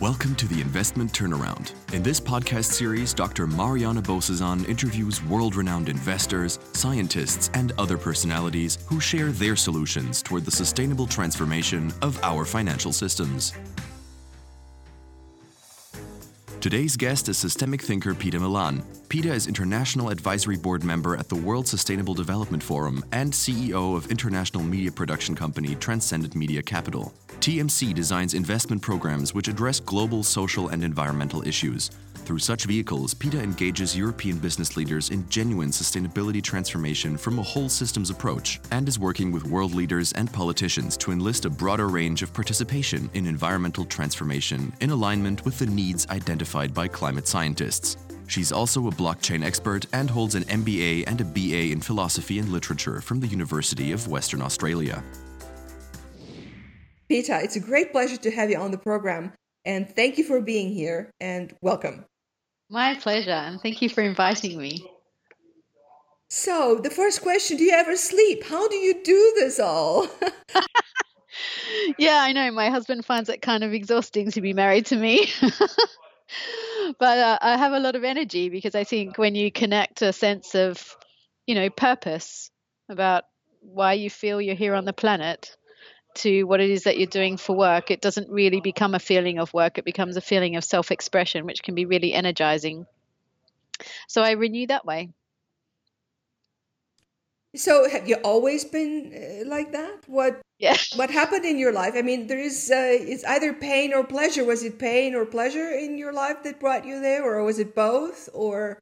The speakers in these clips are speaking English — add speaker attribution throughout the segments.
Speaker 1: Welcome to the Investment Turnaround. In this podcast series, Dr. Mariana Bozesan interviews world renowned investors, scientists, and other personalities who share their solutions toward the sustainable transformation of our financial systems. Today's guest is systemic thinker Peta Milan. Peta is International Advisory Board member at the World Sustainable Development Forum and CEO of international media production company Transcendent Media Capital. TMC designs investment programs which address global social and environmental issues. Through such vehicles, Peta engages European business leaders in genuine sustainability transformation from a whole systems approach and is working with world leaders and politicians to enlist a broader range of participation in environmental transformation in alignment with the needs identified by climate scientists. She's also a blockchain expert and holds an MBA and a BA in philosophy and literature from the University of Western Australia.
Speaker 2: Peta, it's a great pleasure to have you on the program. And thank you for being here and welcome.
Speaker 3: My pleasure. And thank you for inviting me.
Speaker 2: So, the first question Do you ever sleep? How do you do this all?
Speaker 3: yeah, I know. My husband finds it kind of exhausting to be married to me. but uh, I have a lot of energy because I think when you connect a sense of, you know, purpose about why you feel you're here on the planet, to what it is that you're doing for work, it doesn't really become a feeling of work. It becomes a feeling of self expression, which can be really energizing. So I renew that way.
Speaker 2: So have you always been uh, like that? What yeah. what happened in your life? I mean, there is uh, it's either pain or pleasure. Was it pain or pleasure in your life that brought you there, or was it both? Or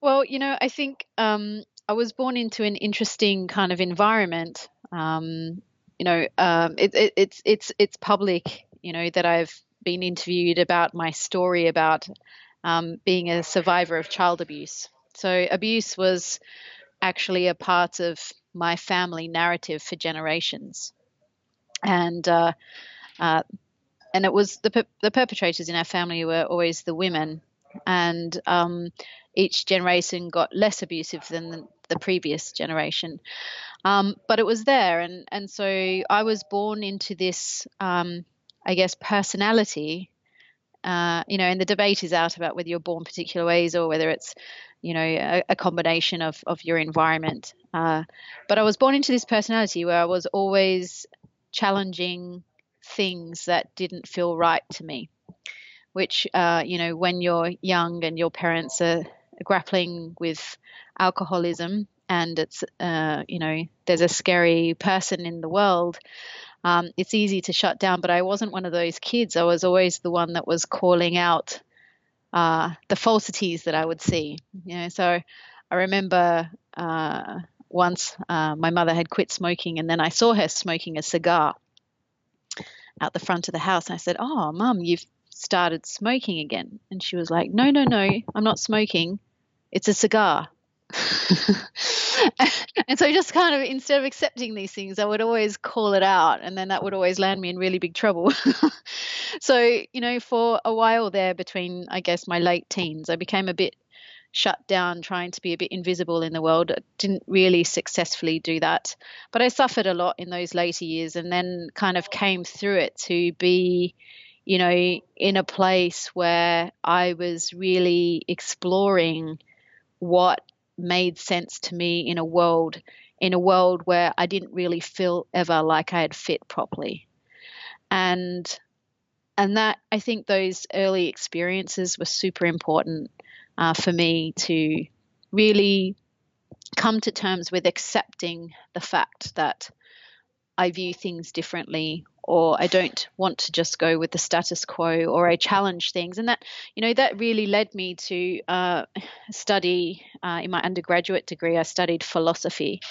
Speaker 3: well, you know, I think um, I was born into an interesting kind of environment. Um, you know, um, it, it, it's it's it's public. You know that I've been interviewed about my story about um, being a survivor of child abuse. So abuse was actually a part of my family narrative for generations, and uh, uh, and it was the the perpetrators in our family were always the women, and um, each generation got less abusive than the, previous generation. Um, but it was there, and and so I was born into this, um, I guess, personality. Uh, you know, and the debate is out about whether you're born particular ways or whether it's, you know, a, a combination of of your environment. Uh, but I was born into this personality where I was always challenging things that didn't feel right to me. Which, uh, you know, when you're young and your parents are grappling with alcoholism and it's uh, you know there's a scary person in the world um, it's easy to shut down but i wasn't one of those kids. I was always the one that was calling out uh, the falsities that i would see you know. So i remember uh, once uh, my mother had quit smoking and then i saw her smoking a cigar out the front of the house and i said oh mum you've started smoking again. And she was like no no no i'm not smoking it's a cigar and so just kind of instead of accepting these things, I would always call it out, and then that would always land me in really big trouble. so, you know, for a while there, between I guess my late teens, I became a bit shut down, trying to be a bit invisible in the world. I didn't really successfully do that, but I suffered a lot in those later years, and then kind of came through it to be you know, in a place where I was really exploring what made sense to me in a world in a world where I didn't really feel ever like I had fit properly. And and that I think those early experiences were super important uh, for me to really come to terms with accepting the fact that I view things differently or I don't want to just go with the status quo or I challenge things. And that, you know, that really led me to uh, study uh, in my undergraduate degree, I studied philosophy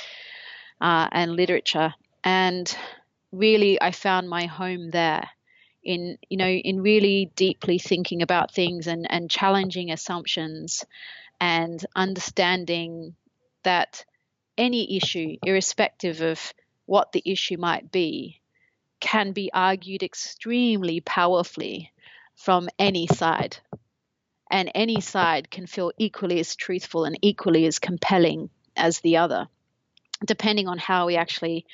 Speaker 3: uh, and literature. And really, I found my home there in, you know, in really deeply thinking about things and, and challenging assumptions and understanding that any issue, irrespective of what the issue might be, can be argued extremely powerfully from any side. And any side can feel equally as truthful and equally as compelling as the other, depending on how we actually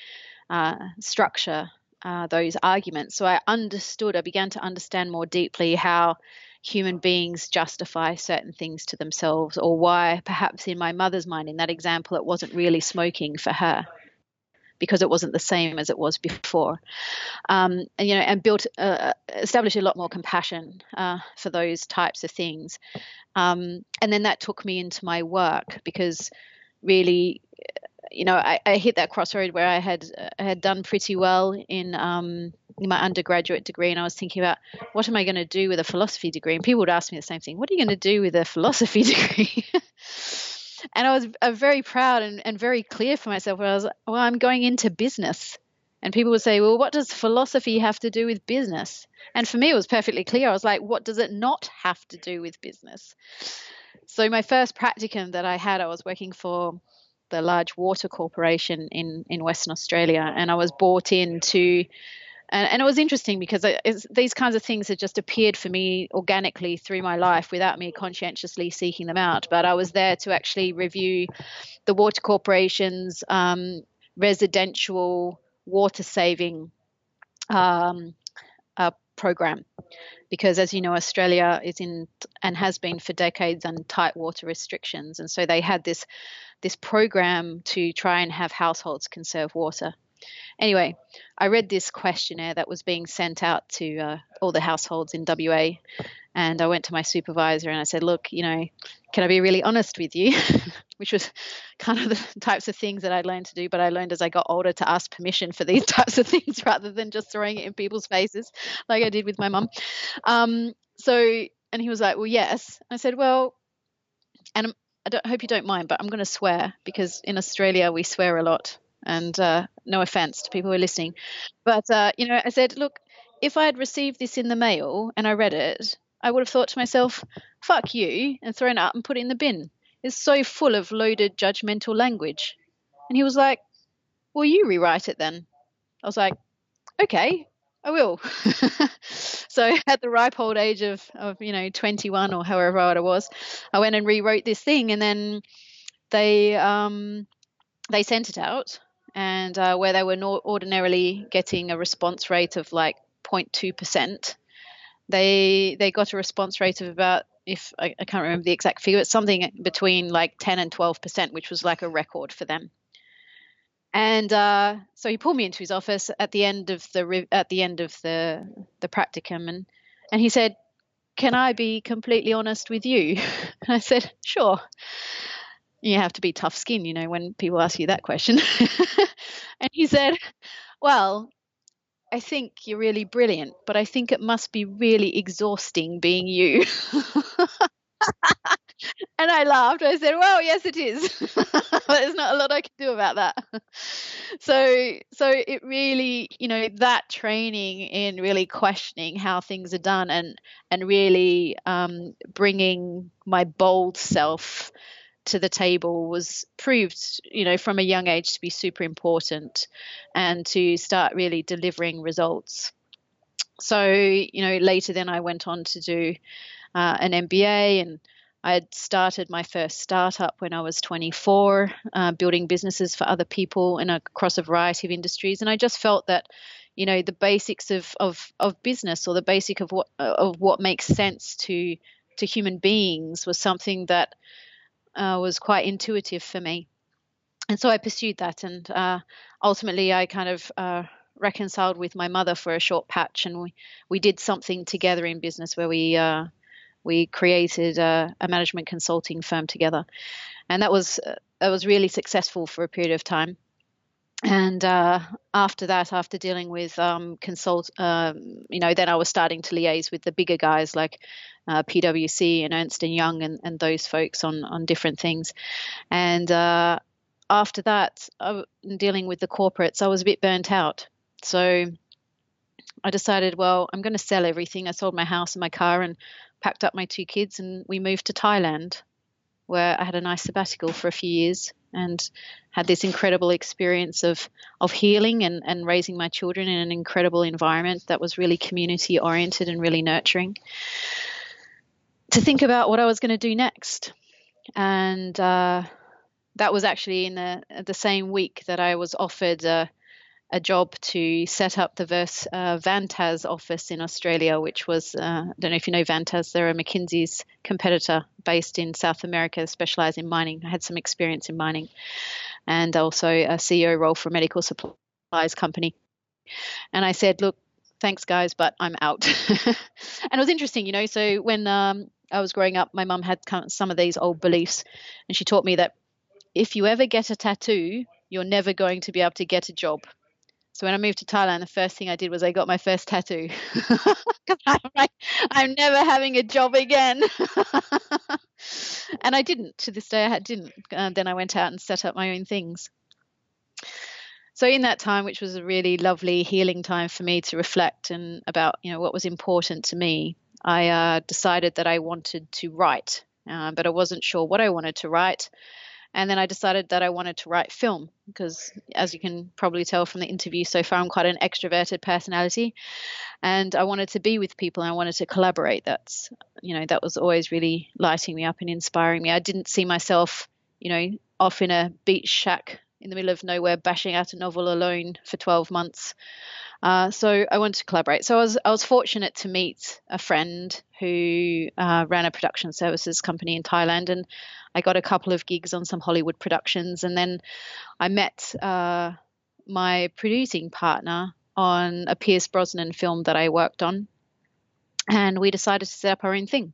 Speaker 3: uh, structure uh, those arguments. So I understood, I began to understand more deeply how human beings justify certain things to themselves, or why, perhaps in my mother's mind, in that example, it wasn't really smoking for her because it wasn't the same as it was before. Um, and you know, and built, uh, established a lot more compassion uh, for those types of things. Um, and then that took me into my work because really you know, I, I, hit that crossroad where I had I had done pretty well in um, in my undergraduate degree, and I was thinking about what am I going to do with a philosophy degree? And people would ask me the same thing: What are you going to do with a philosophy degree? And I was uh, very proud and, and very clear for myself. Where I was, well, I'm going into business. And people would say, well, what does philosophy have to do with business? And for me, it was perfectly clear. I was like, what does it not have to do with business? So my first practicum that I had, I was working for the large water corporation in in Western Australia, and I was brought in to. And, and it was interesting because these kinds of things had just appeared for me organically through my life without me conscientiously seeking them out. But I was there to actually review the water corporation's um, residential water saving um, uh, program because as you know australia is in and has been for decades on tight water restrictions and so they had this this program to try and have households conserve water. Anyway, I read this questionnaire that was being sent out to uh, all the households in WA, and I went to my supervisor and I said, "Look, you know, can I be really honest with you?" Which was kind of the types of things that I learned to do, but I learned as I got older to ask permission for these types of things rather than just throwing it in people's faces, like I did with my mum. Um, so, and he was like, "Well, yes." I said, "Well," and I don't hope you don't mind, but I'm going to swear because in Australia we swear a lot. And uh, no offense to people who are listening, but uh, you know, I said, look, if I had received this in the mail and I read it, I would have thought to myself, "Fuck you," and thrown it up and put it in the bin. It's so full of loaded, judgmental language. And he was like, "Well, you rewrite it then." I was like, "Okay." I will. so at the ripe old age of, of, you know, 21 or however old I was, I went and rewrote this thing and then they um, they sent it out and uh, where they were not ordinarily getting a response rate of like 0.2%, they they got a response rate of about if I, I can't remember the exact figure, it's something between like 10 and 12%, which was like a record for them. And uh, so he pulled me into his office at the end of the at the end of the the practicum, and and he said, "Can I be completely honest with you?" And I said, "Sure." You have to be tough skin, you know, when people ask you that question. and he said, "Well, I think you're really brilliant, but I think it must be really exhausting being you." and I laughed. I said, "Well, yes, it is. There's not a lot I can do about that." so, so it really, you know, that training in really questioning how things are done and and really um, bringing my bold self to the table was proved, you know, from a young age to be super important, and to start really delivering results. So, you know, later then I went on to do uh, an MBA and I had started my first startup when I was 24, uh, building businesses for other people in a, across a variety of industries, and I just felt that, you know, the basics of of, of business or the basic of what of what makes sense to to human beings was something that uh, was quite intuitive for me, and so I pursued that, and uh, ultimately I kind of uh, reconciled with my mother for a short patch, and we we did something together in business where we uh, we created a, a management consulting firm together, and that was that was really successful for a period of time. And uh, after that, after dealing with um, consult, um, you know, then I was starting to liaise with the bigger guys like uh, PwC and Ernst and Young and, and those folks on on different things. And uh, after that, I, dealing with the corporates, I was a bit burnt out. So I decided, well, I'm going to sell everything. I sold my house and my car and packed up my two kids and we moved to Thailand, where I had a nice sabbatical for a few years and had this incredible experience of of healing and, and raising my children in an incredible environment that was really community oriented and really nurturing. To think about what I was going to do next, and uh, that was actually in the the same week that I was offered a, a job to set up the Vers, uh, Vantaz office in Australia, which was, uh, I don't know if you know Vantaz, they're a McKinsey's competitor based in South America, specialised in mining. I had some experience in mining and also a CEO role for a medical supplies company. And I said, look, thanks guys, but I'm out. and it was interesting, you know, so when um, I was growing up, my mum had some of these old beliefs and she taught me that if you ever get a tattoo, you're never going to be able to get a job so when I moved to Thailand, the first thing I did was I got my first tattoo. I'm like, I'm never having a job again. and I didn't. To this day, I didn't. Uh, then I went out and set up my own things. So in that time, which was a really lovely healing time for me to reflect and about you know what was important to me, I uh, decided that I wanted to write, uh, but I wasn't sure what I wanted to write. And then I decided that I wanted to write film because, as you can probably tell from the interview so far, I'm quite an extroverted personality, and I wanted to be with people and I wanted to collaborate. That's you know that was always really lighting me up and inspiring me. I didn't see myself, you know, off in a beach shack in the middle of nowhere bashing out a novel alone for 12 months. Uh, so I wanted to collaborate. So I was I was fortunate to meet a friend who uh, ran a production services company in Thailand, and I got a couple of gigs on some Hollywood productions, and then I met uh, my producing partner on a Pierce Brosnan film that I worked on, and we decided to set up our own thing,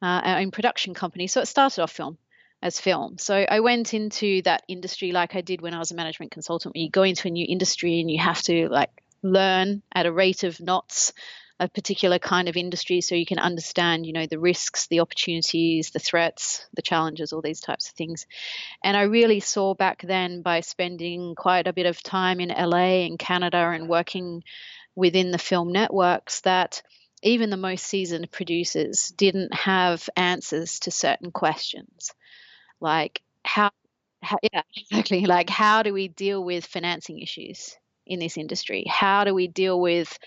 Speaker 3: uh, our own production company. So it started off film as film. So I went into that industry like I did when I was a management consultant. When you go into a new industry and you have to like learn at a rate of knots a particular kind of industry so you can understand you know the risks the opportunities the threats the challenges all these types of things. And i really saw back then by spending quite a bit of time in la and canada and working within the film networks that even the most seasoned producers didn't have answers to certain questions. Like how, how yeah exactly. Like how do we deal with financing issues in this industry how do we deal with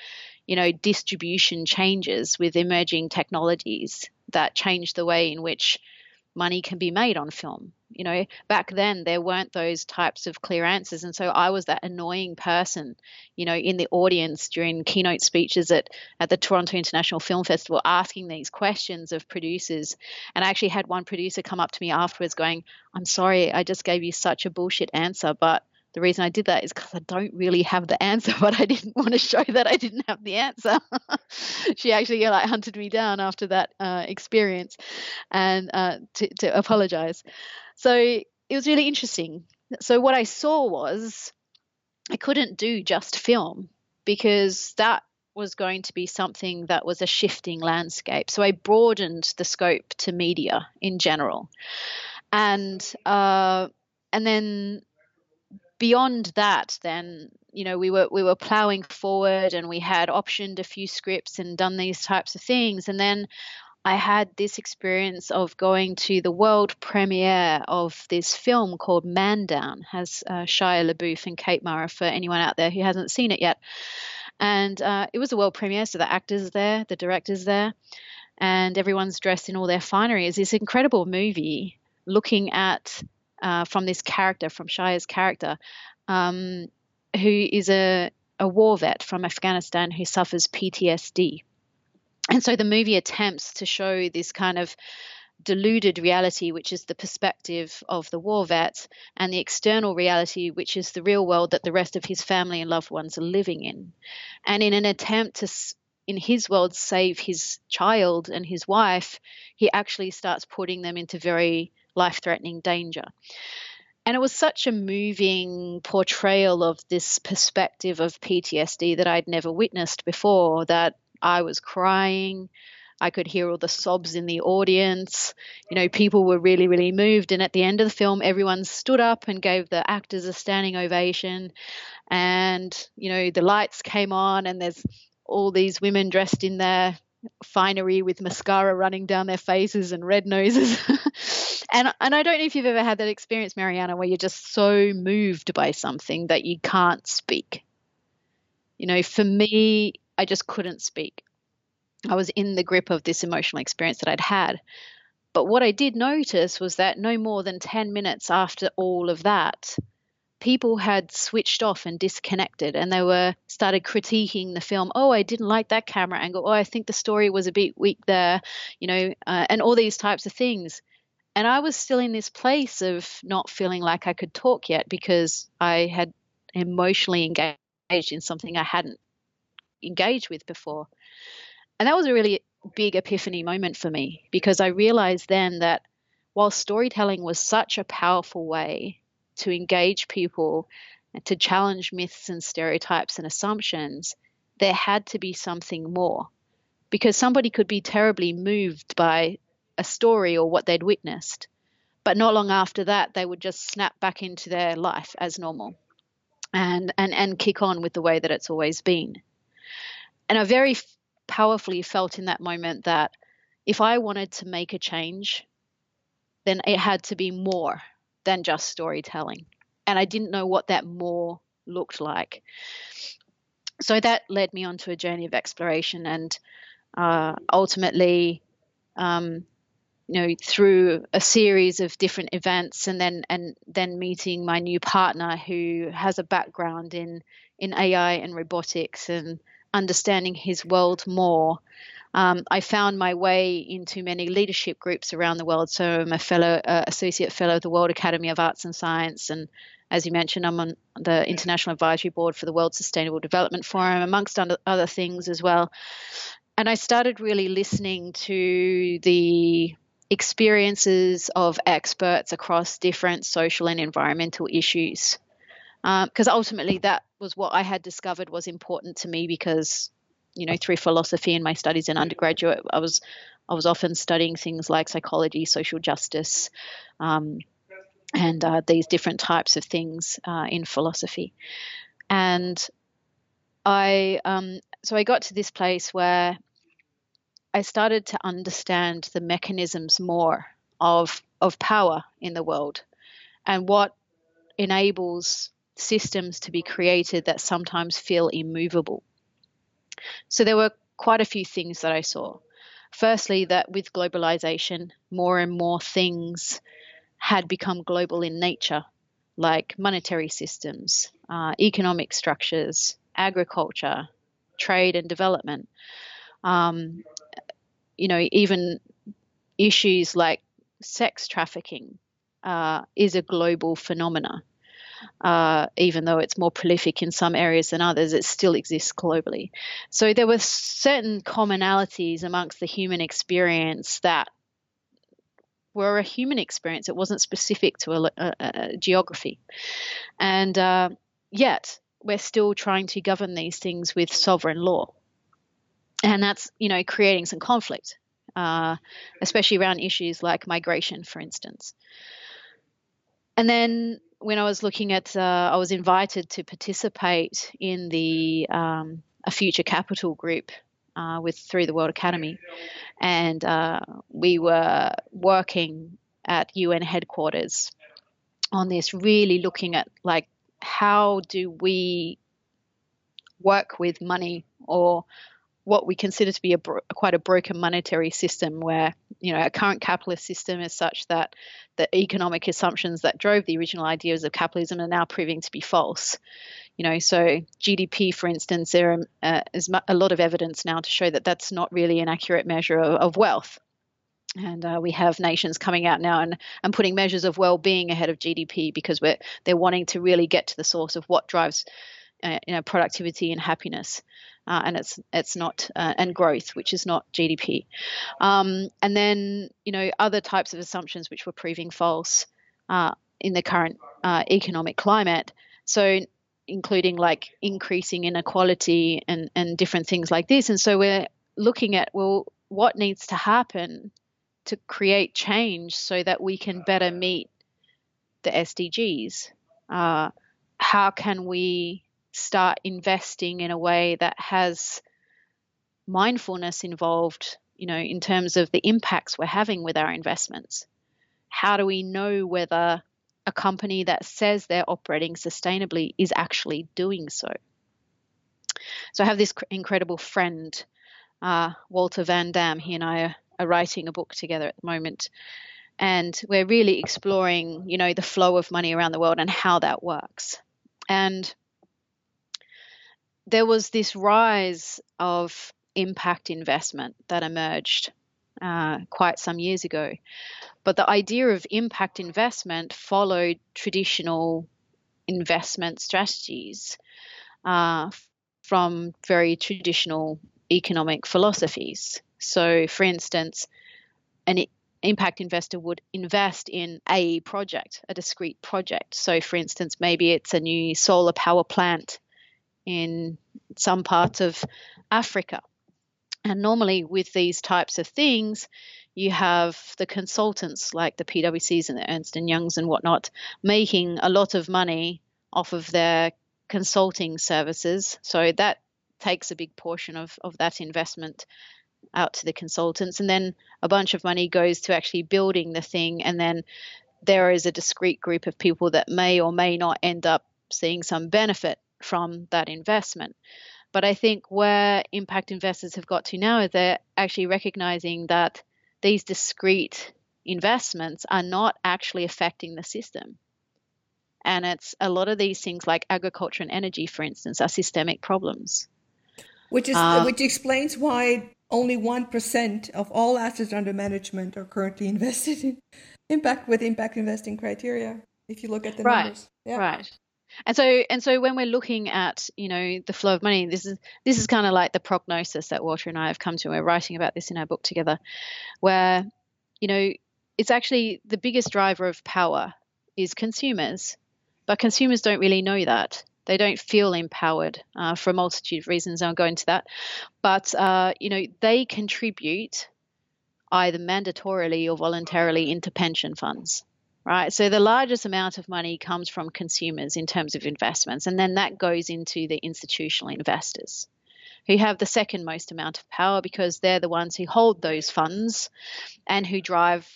Speaker 3: you know, distribution changes with emerging technologies that change the way in which money can be made on film. You know, back then there weren't those types of clear answers. And so I was that annoying person, you know, in the audience during keynote speeches at, at the Toronto International Film Festival asking these questions of producers. And I actually had one producer come up to me afterwards going, I'm sorry, I just gave you such a bullshit answer, but the reason I did that is because I don't really have the answer, but I didn't want to show that I didn't have the answer. she actually like hunted me down after that uh, experience and uh, to, to apologize. So it was really interesting. So what I saw was I couldn't do just film because that was going to be something that was a shifting landscape. So I broadened the scope to media in general, and uh, and then beyond that, then you know we were we were plowing forward and we had optioned a few scripts and done these types of things, and then I had this experience of going to the world premiere of this film called Man Down, has uh, Shia LaBeouf and Kate Mara for anyone out there who hasn't seen it yet. And uh, it was a world premiere, so the actors there, the directors there, and everyone's dressed in all their finery. It's this incredible movie looking at uh, from this character, from Shia's character, um, who is a, a war vet from Afghanistan who suffers PTSD. And so the movie attempts to show this kind of deluded reality, which is the perspective of the war vet, and the external reality, which is the real world that the rest of his family and loved ones are living in. And in an attempt to, in his world, save his child and his wife, he actually starts putting them into very life threatening danger. And it was such a moving portrayal of this perspective of PTSD that I'd never witnessed before that I was crying. I could hear all the sobs in the audience. You know, people were really, really moved. And at the end of the film, everyone stood up and gave the actors a standing ovation. And, you know, the lights came on, and there's all these women dressed in their finery with mascara running down their faces and red noses. and and I don't know if you've ever had that experience, Mariana, where you're just so moved by something that you can't speak. You know, for me, I just couldn't speak. I was in the grip of this emotional experience that I'd had. But what I did notice was that no more than 10 minutes after all of that, people had switched off and disconnected and they were started critiquing the film oh i didn't like that camera angle oh i think the story was a bit weak there you know uh, and all these types of things and i was still in this place of not feeling like i could talk yet because i had emotionally engaged in something i hadn't engaged with before and that was a really big epiphany moment for me because i realized then that while storytelling was such a powerful way to engage people and to challenge myths and stereotypes and assumptions, there had to be something more. Because somebody could be terribly moved by a story or what they'd witnessed, but not long after that, they would just snap back into their life as normal and, and, and kick on with the way that it's always been. And I very powerfully felt in that moment that if I wanted to make a change, then it had to be more than just storytelling. And I didn't know what that more looked like. So that led me onto a journey of exploration and uh, ultimately, um, you know, through a series of different events and then and then meeting my new partner who has a background in in AI and robotics and understanding his world more um, I found my way into many leadership groups around the world. So I'm a fellow, uh, associate fellow of the World Academy of Arts and Science, and as you mentioned, I'm on the International Advisory Board for the World Sustainable Development Forum, amongst other things as well. And I started really listening to the experiences of experts across different social and environmental issues. Because um, ultimately that was what I had discovered was important to me because you know through philosophy in my studies in undergraduate i was i was often studying things like psychology social justice um, and uh, these different types of things uh, in philosophy. And i um, so i got to this place where i started to understand the mechanisms more of of power in the world and what enables systems to be created that sometimes feel immovable so there were quite a few things that I saw. Firstly, that with globalization, more and more things had become global in nature, like monetary systems, uh, economic structures, agriculture, trade and development. Um, you know, even issues like sex trafficking uh, is a global phenomena uh, even though it's more prolific in some areas than others, it still exists globally. So there were certain commonalities amongst the human experience that were a human experience. It wasn't specific to a, a, a geography. And uh, yet, we're still trying to govern these things with sovereign law. And that's, you know, creating some conflict, uh, especially around issues like migration, for instance. And then when I was looking at, uh, I was invited to participate in the um, a future capital group uh, with through the World Academy, and uh, we were working at UN headquarters on this, really looking at like how do we work with money or what we consider to be a bro- quite a broken monetary system where you know our current capitalist system is such that the economic assumptions that drove the original ideas of capitalism are now proving to be false. You know so gdp for instance there uh, is a lot of evidence now to show that that's not really an accurate measure of, of wealth. And uh, we have nations coming out now and, and putting measures of well-being ahead of GDP because we're they're wanting to really get to the source of what drives uh, you know productivity and happiness uh, and it's it's not uh, and growth, which is not GDP. Um, and then you know other types of assumptions which were proving false uh, in the current uh, economic climate. So including like increasing inequality and and different things like this. And so we're looking at well, what needs to happen to create change so that we can better meet the SDGs. Uh, how can we start investing in a way that has mindfulness involved, you know, in terms of the impacts we're having with our investments. How do we know whether a company that says they're operating sustainably is actually doing so? So I have this incredible friend, uh, Walter Van Dam. He and I are, are writing a book together at the moment. and we're really exploring, you know, the flow of money around the world and how that works. And there was this rise of impact investment that emerged uh, quite some years ago. But the idea of impact investment followed traditional investment strategies uh, from very traditional economic philosophies. So, for instance, an impact investor would invest in a project, a discrete project. So, for instance, maybe it's a new solar power plant in some parts of Africa. And normally, with these types of things, you have the consultants like the PwCs and the Ernst and Youngs and whatnot making a lot of money off of their consulting services. So that takes a big portion of, of that investment out to the consultants. And then a bunch of money goes to actually building the thing. And then there is a discrete group of people that may or may not end up seeing some benefit from that investment. But I think where impact investors have got to now is they're actually recognizing that these discrete investments are not actually affecting the system. And it's a lot of these things like agriculture and energy, for instance, are systemic problems.
Speaker 2: Which is uh, which explains why only one percent of all assets under management are currently invested in impact with impact investing criteria. If you look at the
Speaker 3: right,
Speaker 2: numbers,
Speaker 3: yeah. right. And so and so when we're looking at you know the flow of money, this is this is kind of like the prognosis that Walter and I have come to. And we're writing about this in our book together, where you know it's actually the biggest driver of power is consumers, but consumers don't really know that. They don't feel empowered uh, for a multitude of reasons. I'll go into that, but uh, you know they contribute either mandatorily or voluntarily into pension funds right? So the largest amount of money comes from consumers in terms of investments, and then that goes into the institutional investors who have the second most amount of power because they're the ones who hold those funds and who drive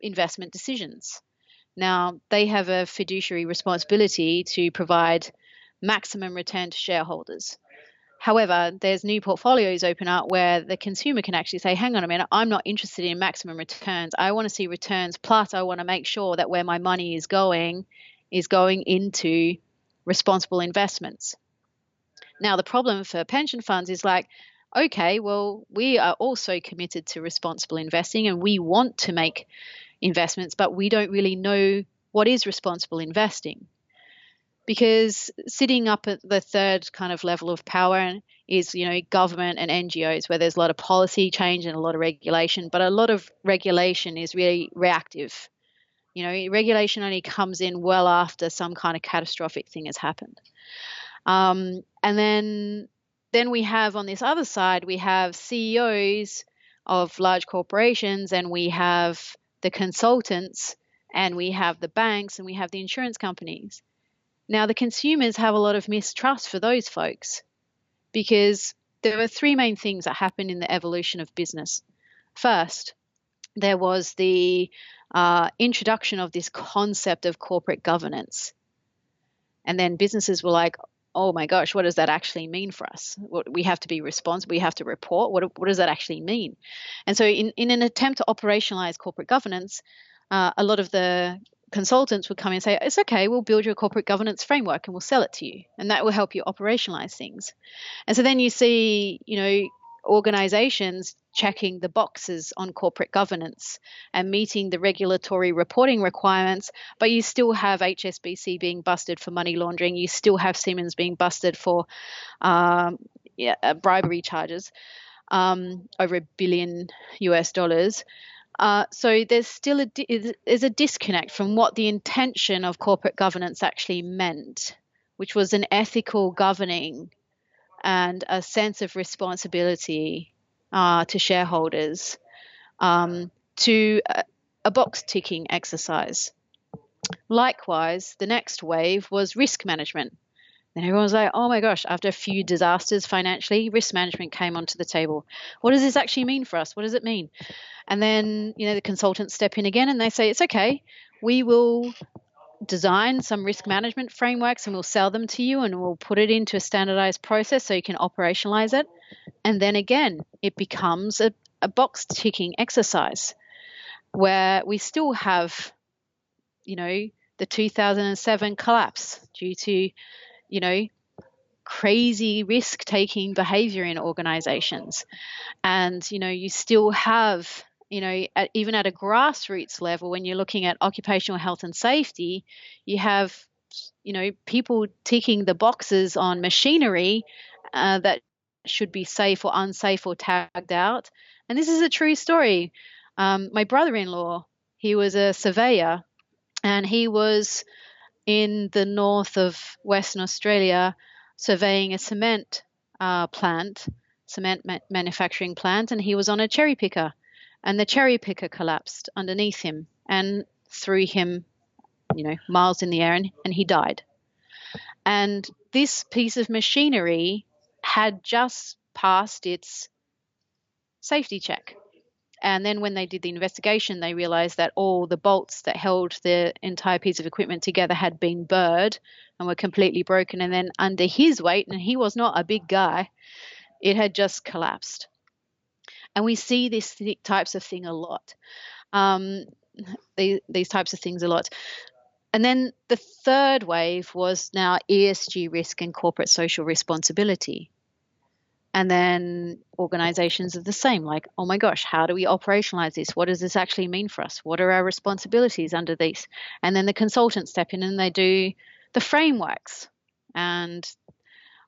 Speaker 3: investment decisions. Now, they have a fiduciary responsibility to provide maximum return to shareholders. However, there's new portfolios open up where the consumer can actually say, hang on a minute, I'm not interested in maximum returns. I want to see returns. Plus, I want to make sure that where my money is going is going into responsible investments. Now, the problem for pension funds is like, okay, well, we are also committed to responsible investing and we want to make investments, but we don't really know what is responsible investing because sitting up at the third kind of level of power is you know government and NGOs where there's a lot of policy change and a lot of regulation but a lot of regulation is really reactive. You know regulation only comes in well after some kind of catastrophic thing has happened. Um, and then then we have on this other side we have CEOs of large corporations and we have the consultants and we have the banks and we have the insurance companies now, the consumers have a lot of mistrust for those folks because there are three main things that happened in the evolution of business. First, there was the uh, introduction of this concept of corporate governance. And then businesses were like, oh my gosh, what does that actually mean for us? What, we have to be responsible, we have to report. What, what does that actually mean? And so, in, in an attempt to operationalize corporate governance, uh, a lot of the consultants would come in and say, It's okay, we'll build your corporate governance framework and we'll sell it to you. And that will help you operationalize things. And so then you see, you know, organizations checking the boxes on corporate governance and meeting the regulatory reporting requirements, but you still have HSBC being busted for money laundering. You still have Siemens being busted for um, yeah, uh, bribery charges um, over a billion US dollars. Uh, so there's still a is a disconnect from what the intention of corporate governance actually meant, which was an ethical governing and a sense of responsibility uh, to shareholders, um, to a, a box ticking exercise. Likewise, the next wave was risk management. And everyone's like, oh my gosh, after a few disasters financially, risk management came onto the table. What does this actually mean for us? What does it mean? And then, you know, the consultants step in again and they say, it's okay, we will design some risk management frameworks and we'll sell them to you and we'll put it into a standardized process so you can operationalize it. And then again, it becomes a, a box ticking exercise. where we still have, you know, the 2007 collapse due to, you know, crazy risk taking behavior in organizations. And, you know, you still have, you know, at, even at a grassroots level, when you're looking at occupational health and safety, you have, you know, people ticking the boxes on machinery uh, that should be safe or unsafe or tagged out. And this is a true story. Um, my brother in law, he was a surveyor and he was in the north of Western Australia surveying a cement uh, plant, cement ma- manufacturing plant, and he was on a cherry picker. And the cherry picker collapsed underneath him and threw him, you know, miles in the air, and, and he died. And this piece of machinery had just passed its safety check. And then when they did the investigation, they realized that all the bolts that held the entire piece of equipment together had been burred and were completely broken. And then under his weight, and he was not a big guy, it had just collapsed. And we see these th- types of thing a lot. Um, these types of things a lot. And then the third wave was now ESG risk and corporate social responsibility. And then organizations are the same like, oh my gosh, how do we operationalize this? What does this actually mean for us? What are our responsibilities under these? And then the consultants step in and they do the frameworks. And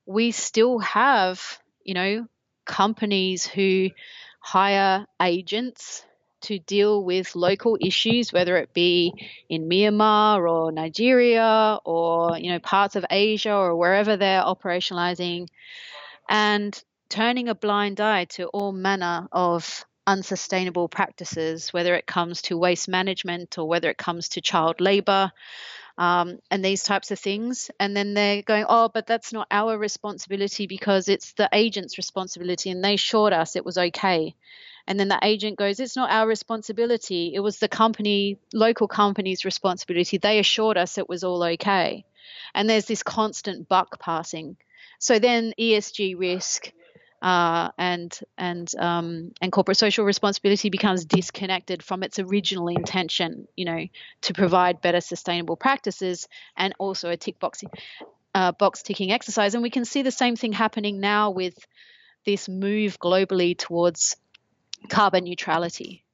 Speaker 3: we still have, you know, companies who hire agents to deal with local issues, whether it be in Myanmar or Nigeria or you know parts of Asia or wherever they're operationalizing, and turning a blind eye to all manner of unsustainable practices, whether it comes to waste management or whether it comes to child labor. Um, and these types of things. And then they're going, oh, but that's not our responsibility because it's the agent's responsibility and they assured us it was okay. And then the agent goes, it's not our responsibility. It was the company, local company's responsibility. They assured us it was all okay. And there's this constant buck passing. So then ESG risk uh, and and um, and corporate social responsibility becomes disconnected from its original intention, you know, to provide better sustainable practices and also a tick boxing uh, box ticking exercise. And we can see the same thing happening now with this move globally towards carbon neutrality.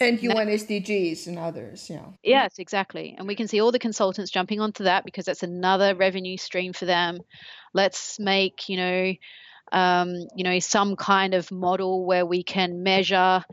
Speaker 2: And UN SDGs and others, yeah.
Speaker 3: Yes, exactly. And we can see all the consultants jumping onto that because that's another revenue stream for them. Let's make, you know, um, you know, some kind of model where we can measure,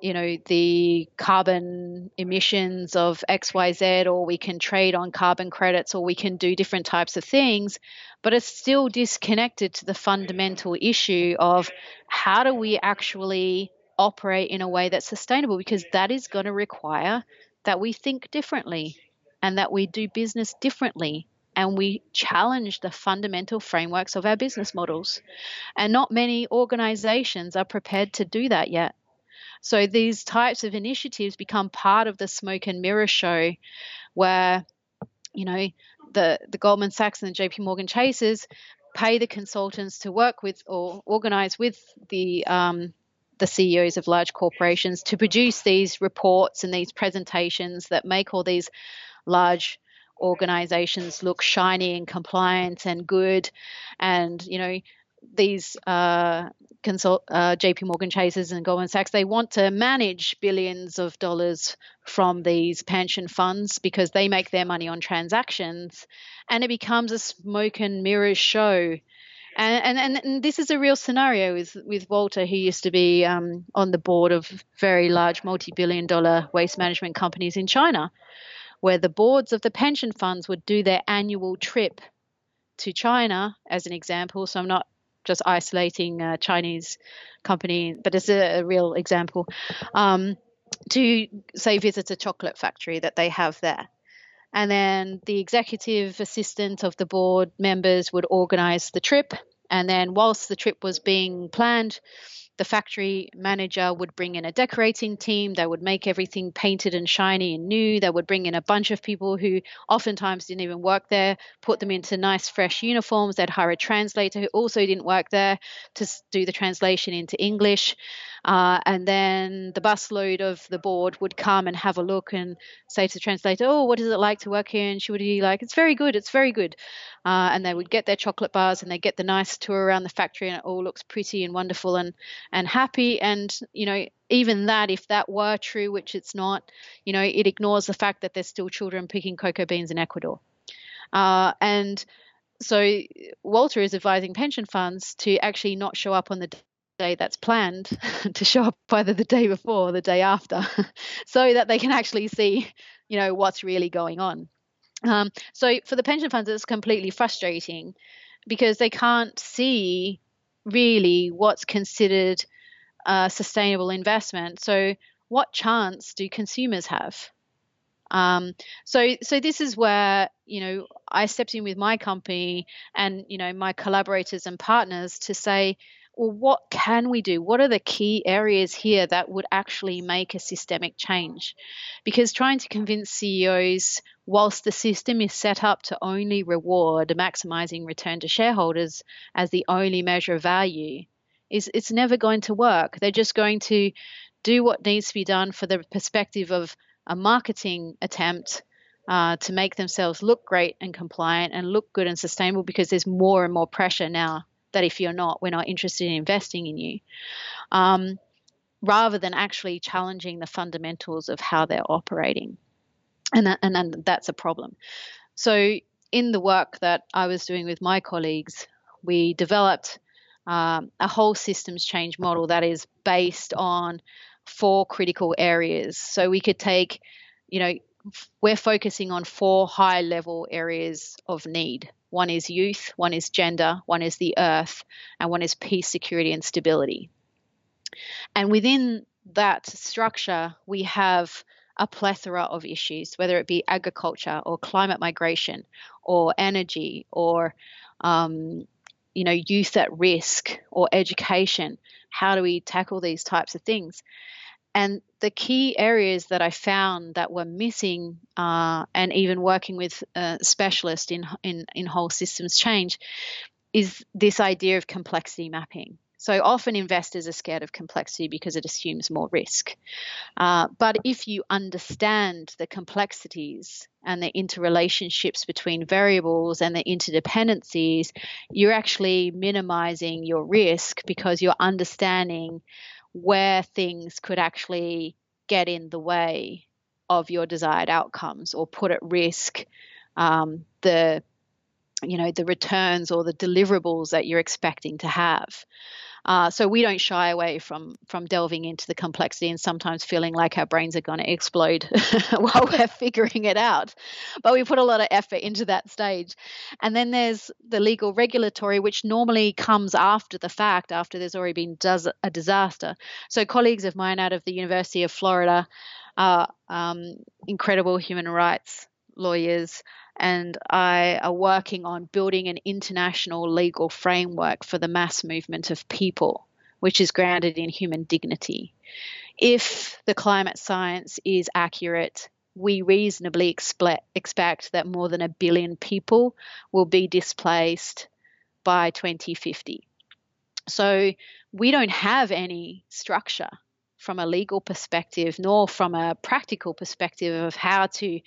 Speaker 3: you know, the carbon emissions of XYZ, or we can trade on carbon credits, or we can do different types of things. But it's still disconnected to the fundamental issue of how do we actually operate in a way that's sustainable, because that is going to require that we think differently and that we do business differently and we challenge the fundamental frameworks of our business models. And not many organizations are prepared to do that yet. So these types of initiatives become part of the smoke and mirror show where, you know, the, the Goldman Sachs and the JP Morgan Chases pay the consultants to work with or organize with the um, the CEOs of large corporations to produce these reports and these presentations that make all these large organizations look shiny and compliant and good. And you know these uh, consult uh, JP Morgan Chases and Goldman Sachs they want to manage billions of dollars from these pension funds because they make their money on transactions and it becomes a smoke and mirrors show. And, and, and this is a real scenario with, with Walter, who used to be um, on the board of very large multi billion dollar waste management companies in China where the boards of the pension funds would do their annual trip to China, as an example. So I'm not just isolating a Chinese company, but it's a, a real example. Um, to say visit a chocolate factory that they have there. And then the executive assistant of the board members would organize the trip. And then, whilst the trip was being planned, the factory manager would bring in a decorating team. They would make everything painted and shiny and new. They would bring in a bunch of people who oftentimes didn't even work there, put them into nice, fresh uniforms. They'd hire a translator who also didn't work there to do the translation into English. Uh, and then the busload of the board would come and have a look and say to the translator, Oh, what is it like to work here? And she would be like, It's very good, it's very good. Uh, and they would get their chocolate bars and they get the nice tour around the factory and it all looks pretty and wonderful and, and happy. And, you know, even that, if that were true, which it's not, you know, it ignores the fact that there's still children picking cocoa beans in Ecuador. Uh, and so Walter is advising pension funds to actually not show up on the day that's planned, to show up either the day before or the day after, so that they can actually see, you know, what's really going on. Um, so for the pension funds, it's completely frustrating because they can't see really what's considered a sustainable investment. So what chance do consumers have? Um, so, so this is where you know I stepped in with my company and you know my collaborators and partners to say, well, what can we do? What are the key areas here that would actually make a systemic change? Because trying to convince CEOs, whilst the system is set up to only reward maximizing return to shareholders as the only measure of value, is it's never going to work. They're just going to do what needs to be done for the perspective of a marketing attempt uh, to make themselves look great and compliant and look good and sustainable because there's more and more pressure now that if you're not, we're not interested in investing in you. Um, rather than actually challenging the fundamentals of how they're operating. And, that, and that's a problem. So, in the work that I was doing with my colleagues, we developed um, a whole systems change model that is based on four critical areas. So we could take, you know, we're focusing on four high level areas of need. One is youth, one is gender, one is the earth, and one is peace, security, and stability. And within that structure, we have a plethora of issues, whether it be agriculture or climate migration or energy or um, you know youth at risk or education how do we tackle these types of things and the key areas that I found that were missing, uh, and even working with a specialist in, in in whole systems change, is this idea of complexity mapping. So often investors are scared of complexity because it assumes more risk. Uh, but if you understand the complexities and the interrelationships between variables and the interdependencies, you're actually minimizing your risk because you're understanding where things could actually get in the way of your desired outcomes or put at risk um, the you know the returns or the deliverables that you're expecting to have uh, so we don't shy away from from delving into the complexity and sometimes feeling like our brains are going to explode while we're figuring it out. But we put a lot of effort into that stage. And then there's the legal regulatory, which normally comes after the fact, after there's already been does a disaster. So colleagues of mine out of the University of Florida are um, incredible human rights lawyers and I are working on building an international legal framework for the mass movement of people, which is grounded in human dignity. If the climate science is accurate, we reasonably expect that more than a billion people will be displaced by 2050. So we don't have any structure from a legal perspective, nor from a practical perspective of how to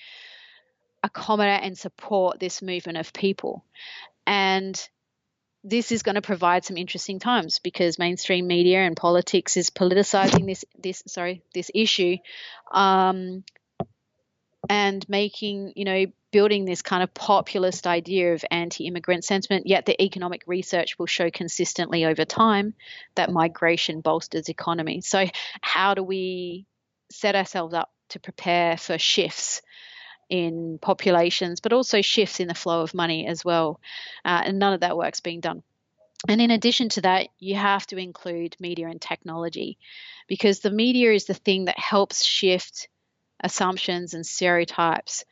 Speaker 3: accommodate and support this movement of people. And this is going to provide some interesting times because mainstream media and politics is politicizing this this sorry this issue um, and making you know building this kind of populist idea of anti-immigrant sentiment yet the economic research will show consistently over time that migration bolsters economy so how do we set ourselves up to prepare for shifts in populations, but also shifts in the flow of money as well. Uh, and none of that work's being done. And in addition to that, you have to include media and technology because the media is the thing that helps shift assumptions and stereotypes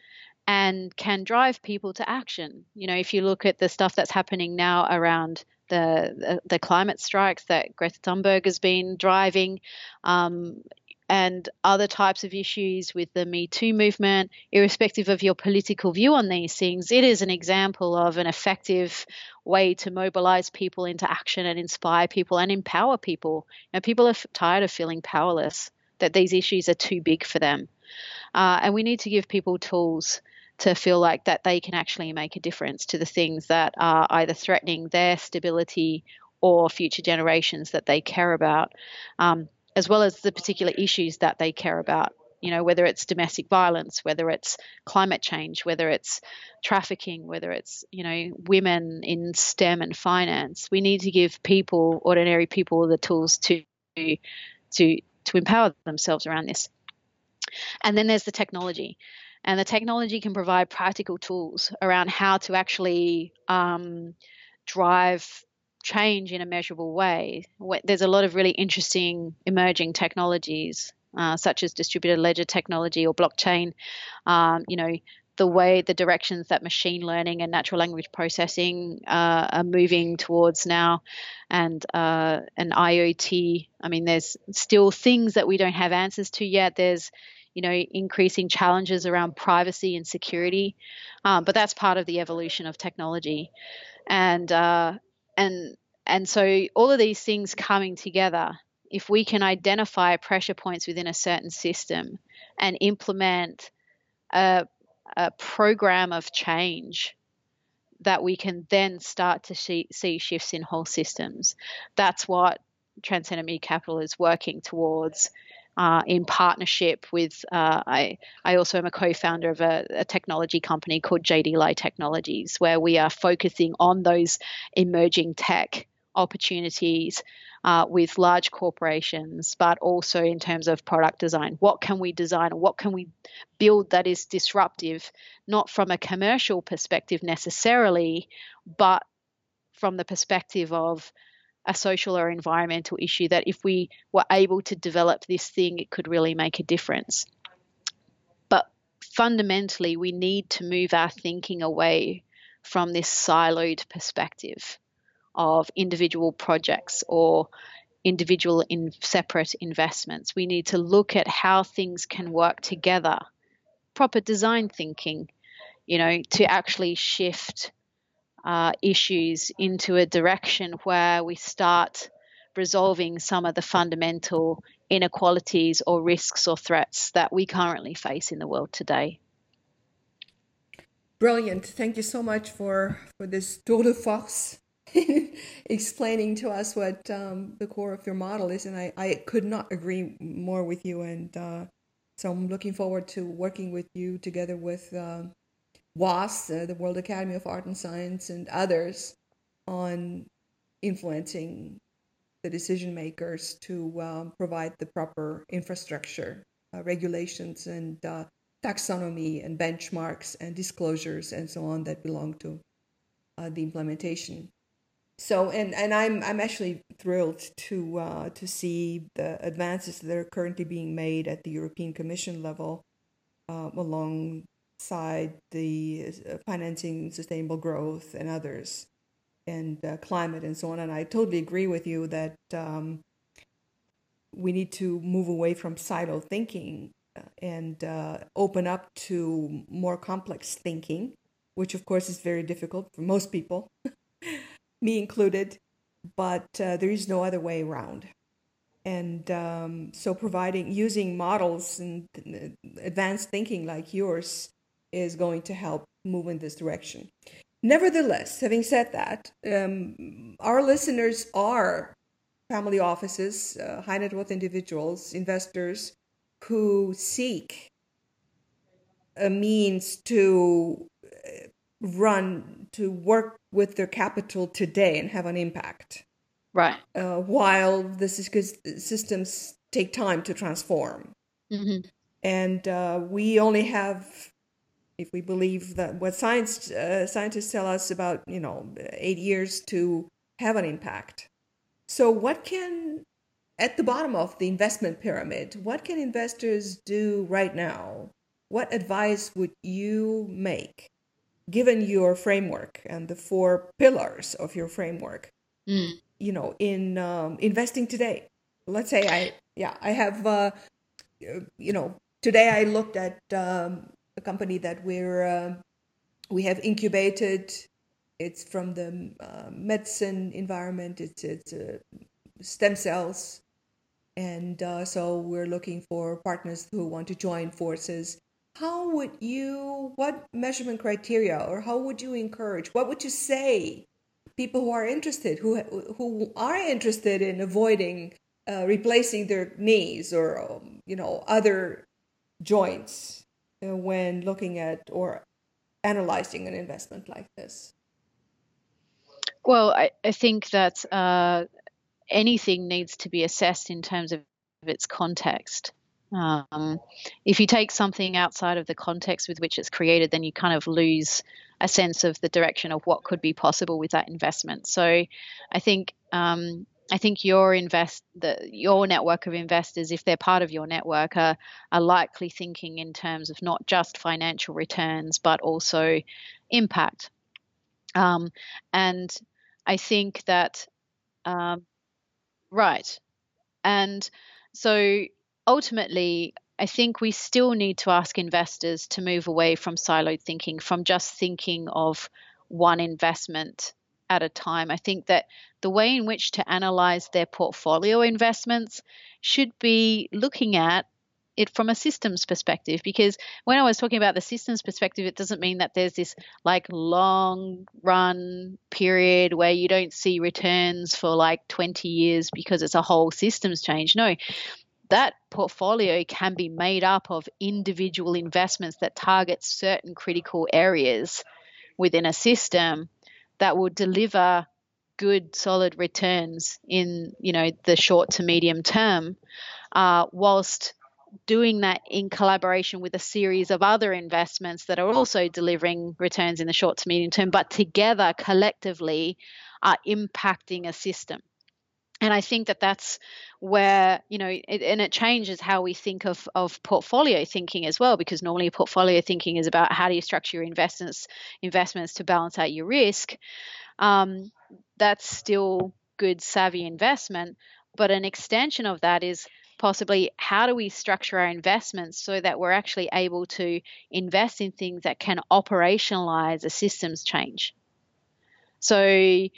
Speaker 3: and can drive people to action. You know, if you look at the stuff that's happening now around the, the, climate strikes that Greta Thunberg has been driving, um, and other types of issues with the Me Too movement, irrespective of your political view on these things, it is an example of an effective way to mobilize people into action and inspire people and empower people. And people are tired of feeling powerless, that these issues are too big for them. Uh, and we need to give people tools to feel like that they can actually make a difference to the things that are either threatening their stability or future generations that they care about. Um, as well as the particular issues that they care about. You know, whether it's domestic violence, whether it's climate change, whether it's trafficking, whether it's, you know, women in STEM and finance. We need to give people, ordinary people, the tools to to to empower themselves around this. And then there's the technology. And the technology can provide practical tools around how to actually um, drive change in a measurable way. There's a lot of really interesting emerging technologies, uh, such as distributed ledger technology or blockchain. Um, you know, the way the directions that machine learning and natural language processing uh, are moving towards now, and uh, and IoT. I mean, there's still things that we don't have answers to yet. There's you know increasing challenges around privacy and security, um, but that's part of the evolution of technology, and uh, and and so all of these things coming together if we can identify pressure points within a certain system and implement a, a program of change that we can then start to see, see shifts in whole systems that's what transcendent capital is working towards uh, in partnership with, uh, I, I also am a co founder of a, a, technology company called JD Lai Technologies, where we are focusing on those emerging tech opportunities uh, with large corporations, but also in terms of product design. What can we design what can we build that is disruptive, not from a commercial perspective necessarily, but from the perspective of a social or environmental issue that if we were able to develop this thing, it could really make a difference. But fundamentally, we need to move our thinking away from this siloed perspective of individual projects or individual in separate investments. We need to look at how things can work together, proper design thinking, you know, to actually shift uh, issues into a direction where we start resolving some of the fundamental inequalities or risks or threats that we currently face in the world today.
Speaker 2: Brilliant. Thank you so much for, for this tour de force explaining to us what um, the core of your model is. And I, I could not agree more with you. And uh, so I'm looking forward to working with you together with uh, WAS, uh, the World Academy of Art and Science, and others on influencing the decision makers to um, provide the proper infrastructure, uh, regulations, and uh, taxonomy, and benchmarks, and disclosures, and so on that belong to uh, the implementation. So and and I'm I'm actually thrilled to uh, to see the advances that are currently being made at the European Commission level, uh, alongside the uh, financing sustainable growth and others, and uh, climate and so on. And I totally agree with you that um, we need to move away from silo thinking uh, and uh, open up to more complex thinking, which of course is very difficult for most people. me included, but uh, there is no other way around. And um, so, providing using models and advanced thinking like yours is going to help move in this direction. Nevertheless, having said that, um, our listeners are family offices, uh, high net worth individuals, investors who seek a means to uh, run, to work with their capital today and have an impact.
Speaker 3: Right.
Speaker 2: Uh, while the systems take time to transform. Mm-hmm. And uh, we only have, if we believe that what science uh, scientists tell us about, you know, eight years to have an impact. So, what can, at the bottom of the investment pyramid, what can investors do right now? What advice would you make given your framework and the four pillars of your framework, mm. you know, in um, investing today. Let's say I, yeah, I have uh, you know, today I looked at um, a company that we're uh, we have incubated. It's from the uh, medicine environment. It's it's uh, stem cells, and uh, so we're looking for partners who want to join forces. How would you? What measurement criteria, or how would you encourage? What would you say? People who are interested, who who are interested in avoiding uh, replacing their knees or um, you know other joints when looking at or analyzing an investment like this?
Speaker 3: Well, I, I think that uh, anything needs to be assessed in terms of its context. Um, if you take something outside of the context with which it's created, then you kind of lose a sense of the direction of what could be possible with that investment. So I think um, I think your invest the, your network of investors, if they're part of your network, are, are likely thinking in terms of not just financial returns but also impact. Um, and I think that um, right, and so ultimately, I think we still need to ask investors to move away from siloed thinking, from just thinking of one investment at a time. I think that the way in which to analyze their portfolio investments should be looking at it from a systems perspective because when I was talking about the systems perspective, it doesn't mean that there's this like long run period where you don't see returns for like 20 years because it's a whole systems change. No, that portfolio can be made up of individual investments that target certain critical areas within a system that will deliver good solid returns in you know the short to medium term uh, whilst doing that in collaboration with a series of other investments that are also delivering returns in the short to medium term but together collectively are impacting a system and I think that that's where you know, it, and it changes how we think of of portfolio thinking as well, because normally portfolio thinking is about how do you structure your investments investments to balance out your risk. Um, that's still good savvy investment, but an extension of that is possibly how do we structure our investments so that we're actually able to invest in things that can operationalize a systems change. So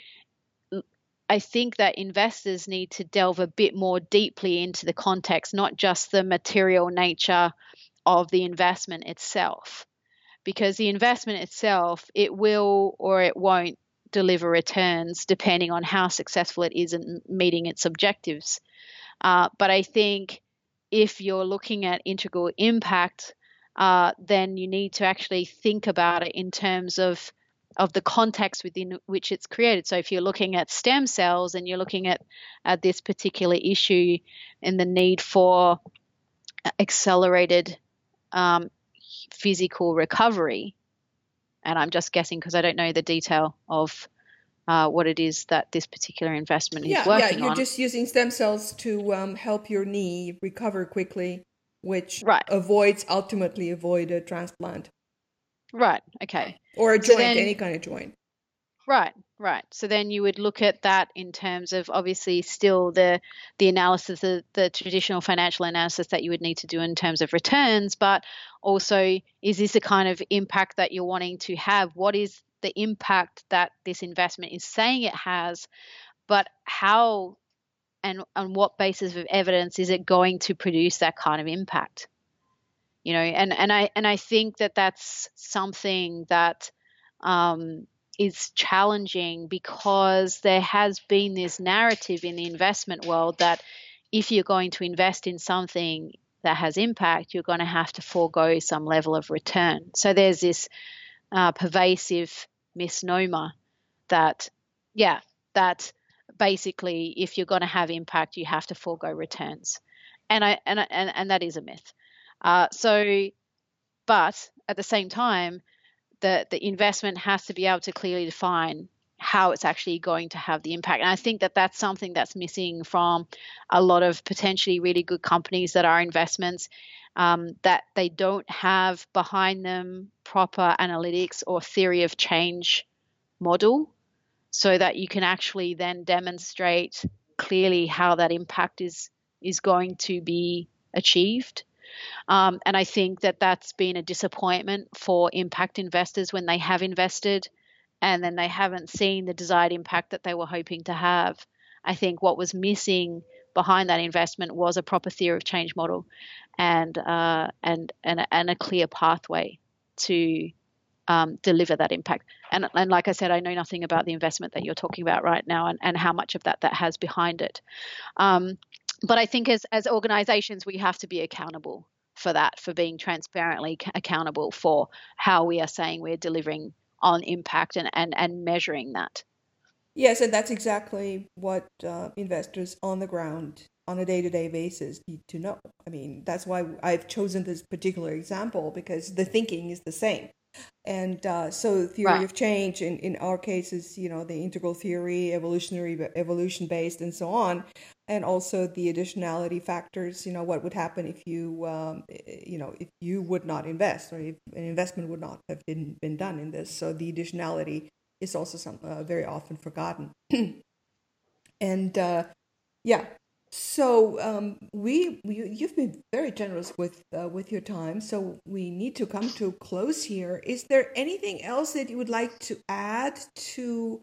Speaker 3: I think that investors need to delve a bit more deeply into the context, not just the material nature of the investment itself. Because the investment itself, it will or it won't deliver returns depending on how successful it is in meeting its objectives. Uh, but I think if you're looking at integral impact, uh, then you need to actually think about it in terms of of the context within which it's created. So if you're looking at stem cells and you're looking at, at this particular issue and the need for accelerated um, physical recovery, and I'm just guessing because I don't know the detail of uh, what it is that this particular investment
Speaker 2: yeah,
Speaker 3: is working
Speaker 2: on. Yeah, you're
Speaker 3: on.
Speaker 2: just using stem cells to um, help your knee recover quickly, which right. avoids ultimately avoid a transplant.
Speaker 3: Right. Okay.
Speaker 2: Or a joint, so then, any kind of joint.
Speaker 3: Right. Right. So then you would look at that in terms of obviously still the the analysis, the, the traditional financial analysis that you would need to do in terms of returns, but also is this a kind of impact that you're wanting to have? What is the impact that this investment is saying it has, but how and on what basis of evidence is it going to produce that kind of impact? You know and and i and i think that that's something that um, is challenging because there has been this narrative in the investment world that if you're going to invest in something that has impact, you're going to have to forego some level of return. So there's this uh, pervasive misnomer that, yeah, that basically if you're going to have impact, you have to forego returns, and I and and, and that is a myth. Uh, so, but at the same time, the the investment has to be able to clearly define how it's actually going to have the impact. And I think that that's something that's missing from a lot of potentially really good companies that are investments. Um, that they don't have behind them proper analytics or theory of change model so that you can actually then demonstrate clearly how that impact is is going to be achieved Um, and I think that that's been a disappointment for impact investors when they have invested and then they haven't seen the desired impact that they were hoping to have. I think what was missing behind that investment was a proper theory of change model and uh, and and and a clear pathway to um, deliver that impact. And, and like I said, I know nothing about the investment that you're talking about right now and, and how much of that that has behind it. Um, but I think as as organizations, we have to be accountable for that, for being transparently accountable for how we are saying we're delivering on impact and, and, and measuring that.
Speaker 2: Yes, and that's exactly what uh, investors on the ground on a day to day basis need to know. I mean, that's why I've chosen this particular example because the thinking is the same. And uh, so, theory right. of change in, in our cases, you know, the integral theory, evolutionary, evolution based, and so on, and also the additionality factors. You know, what would happen if you, um, you know, if you would not invest, or if an investment would not have been been done in this. So the additionality is also some uh, very often forgotten. and uh, yeah, so um, we, we, you've been very generous with uh, with your time. So we need to come to close here. Is there anything else that you would like to add to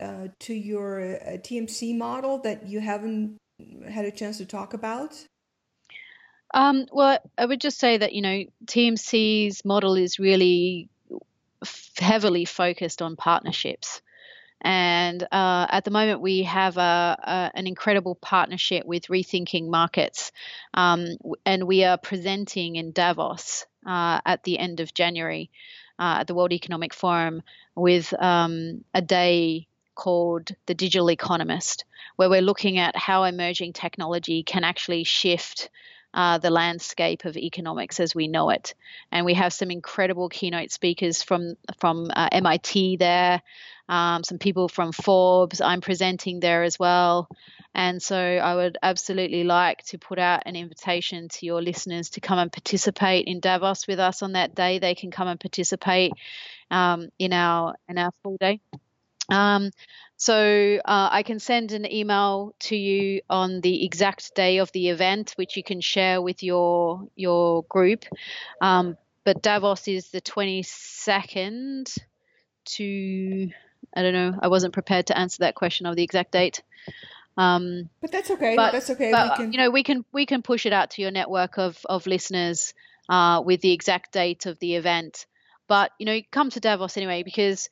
Speaker 2: uh, to your uh, TMC model that you haven't had a chance to talk about?
Speaker 3: Um, well, I would just say that you know TMC's model is really heavily focused on partnerships. And uh, at the moment, we have a, a, an incredible partnership with Rethinking Markets, um, and we are presenting in Davos uh, at the end of January uh, at the World Economic Forum with um, a day called The Digital Economist, where we're looking at how emerging technology can actually shift uh, the landscape of economics as we know it. And we have some incredible keynote speakers from from uh, MIT there, um, some people from Forbes. I'm presenting there as well. And so I would absolutely like to put out an invitation to your listeners to come and participate in Davos with us on that day. They can come and participate um, in our in our full day. Um, so uh, I can send an email to you on the exact day of the event, which you can share with your your group. Um, but Davos is the 22nd to I don't know. I wasn't prepared to answer that question of the exact date.
Speaker 2: Um, but that's okay. But, that's okay.
Speaker 3: But, can... You know, we can we can push it out to your network of of listeners uh, with the exact date of the event. But you know, come to Davos anyway because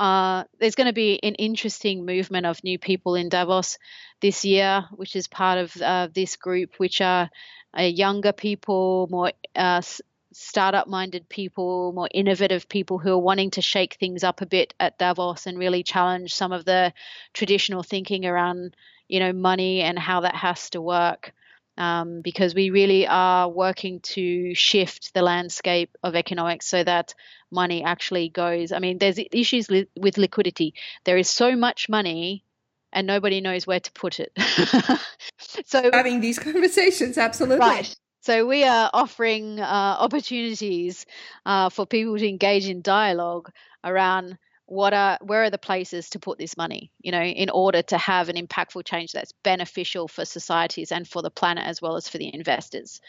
Speaker 3: uh, there's going to be an interesting movement of new people in Davos this year, which is part of uh, this group, which are uh, younger people, more uh, startup minded people, more innovative people who are wanting to shake things up a bit at Davos and really challenge some of the traditional thinking around, you know, money and how that has to work um, because we really are working to shift the landscape of economics so that money actually goes. I mean, there's issues li- with liquidity. There is so much money and nobody knows where to put it.
Speaker 2: so having these conversations, absolutely.
Speaker 3: Right. So we are offering uh, opportunities uh, for people to engage in dialogue around what are where are the places to put this money you know in order to have an impactful change that's beneficial for societies and for the planet as well as for the investors.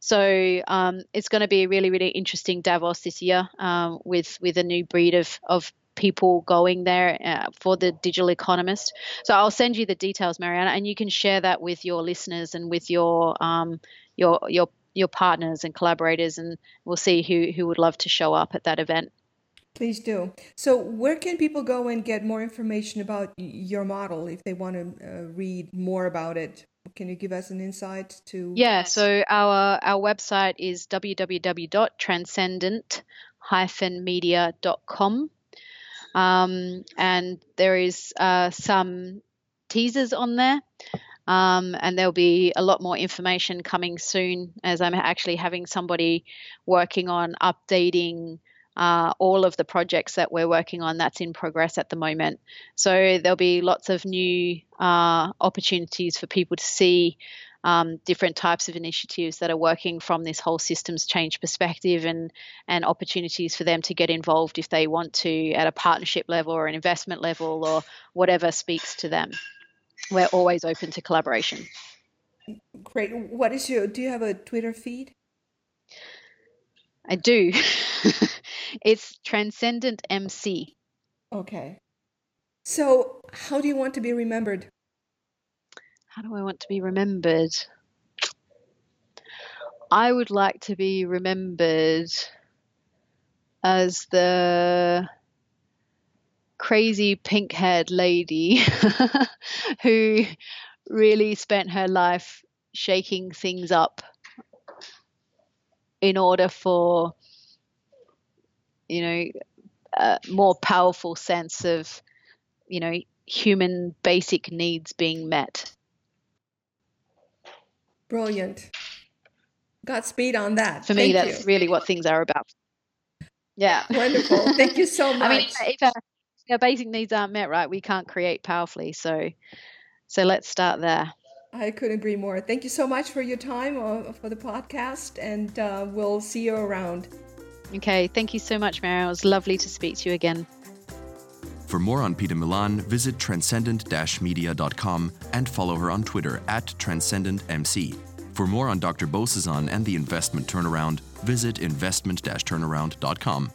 Speaker 3: So um, it's going to be a really really interesting davos this year um, with with a new breed of of people going there uh, for the digital economist. So i'll send you the details mariana and you can share that with your listeners and with your um, your your your partners and collaborators and we'll see who who would love to show up at that event
Speaker 2: Please do. So, where can people go and get more information about your model if they want to uh, read more about it? Can you give us an insight to?
Speaker 3: Yeah, so our our website is www.transcendent-media.com, um, and there is uh, some teasers on there. Um, and there'll be a lot more information coming soon as I'm actually having somebody working on updating uh, all of the projects that we're working on that's in progress at the moment. So there'll be lots of new uh, opportunities for people to see um, different types of initiatives that are working from this whole systems change perspective and and opportunities for them to get involved if they want to at a partnership level or an investment level or whatever speaks to them. We're always open to collaboration.
Speaker 2: Great. What is your? Do you have a Twitter feed?
Speaker 3: I do. it's Transcendent MC.
Speaker 2: Okay. So, how do you want to be remembered?
Speaker 3: How do I want to be remembered? I would like to be remembered as the crazy pink haired lady who really spent her life shaking things up in order for you know a more powerful sense of you know human basic needs being met.
Speaker 2: Brilliant. Godspeed on that.
Speaker 3: For me Thank that's you. really what things are about. Yeah.
Speaker 2: Wonderful. Thank you so much I mean
Speaker 3: if our, if our basic needs aren't met right we can't create powerfully. So so let's start there.
Speaker 2: I couldn't agree more. Thank you so much for your time uh, for the podcast, and uh, we'll see you around.
Speaker 3: Okay, thank you so much, Mary. It was lovely to speak to you again.
Speaker 1: For more on Peta Milan, visit transcendent media.com and follow her on Twitter at transcendentmc. For more on Dr. Bozesan and the investment turnaround, visit investment turnaround.com.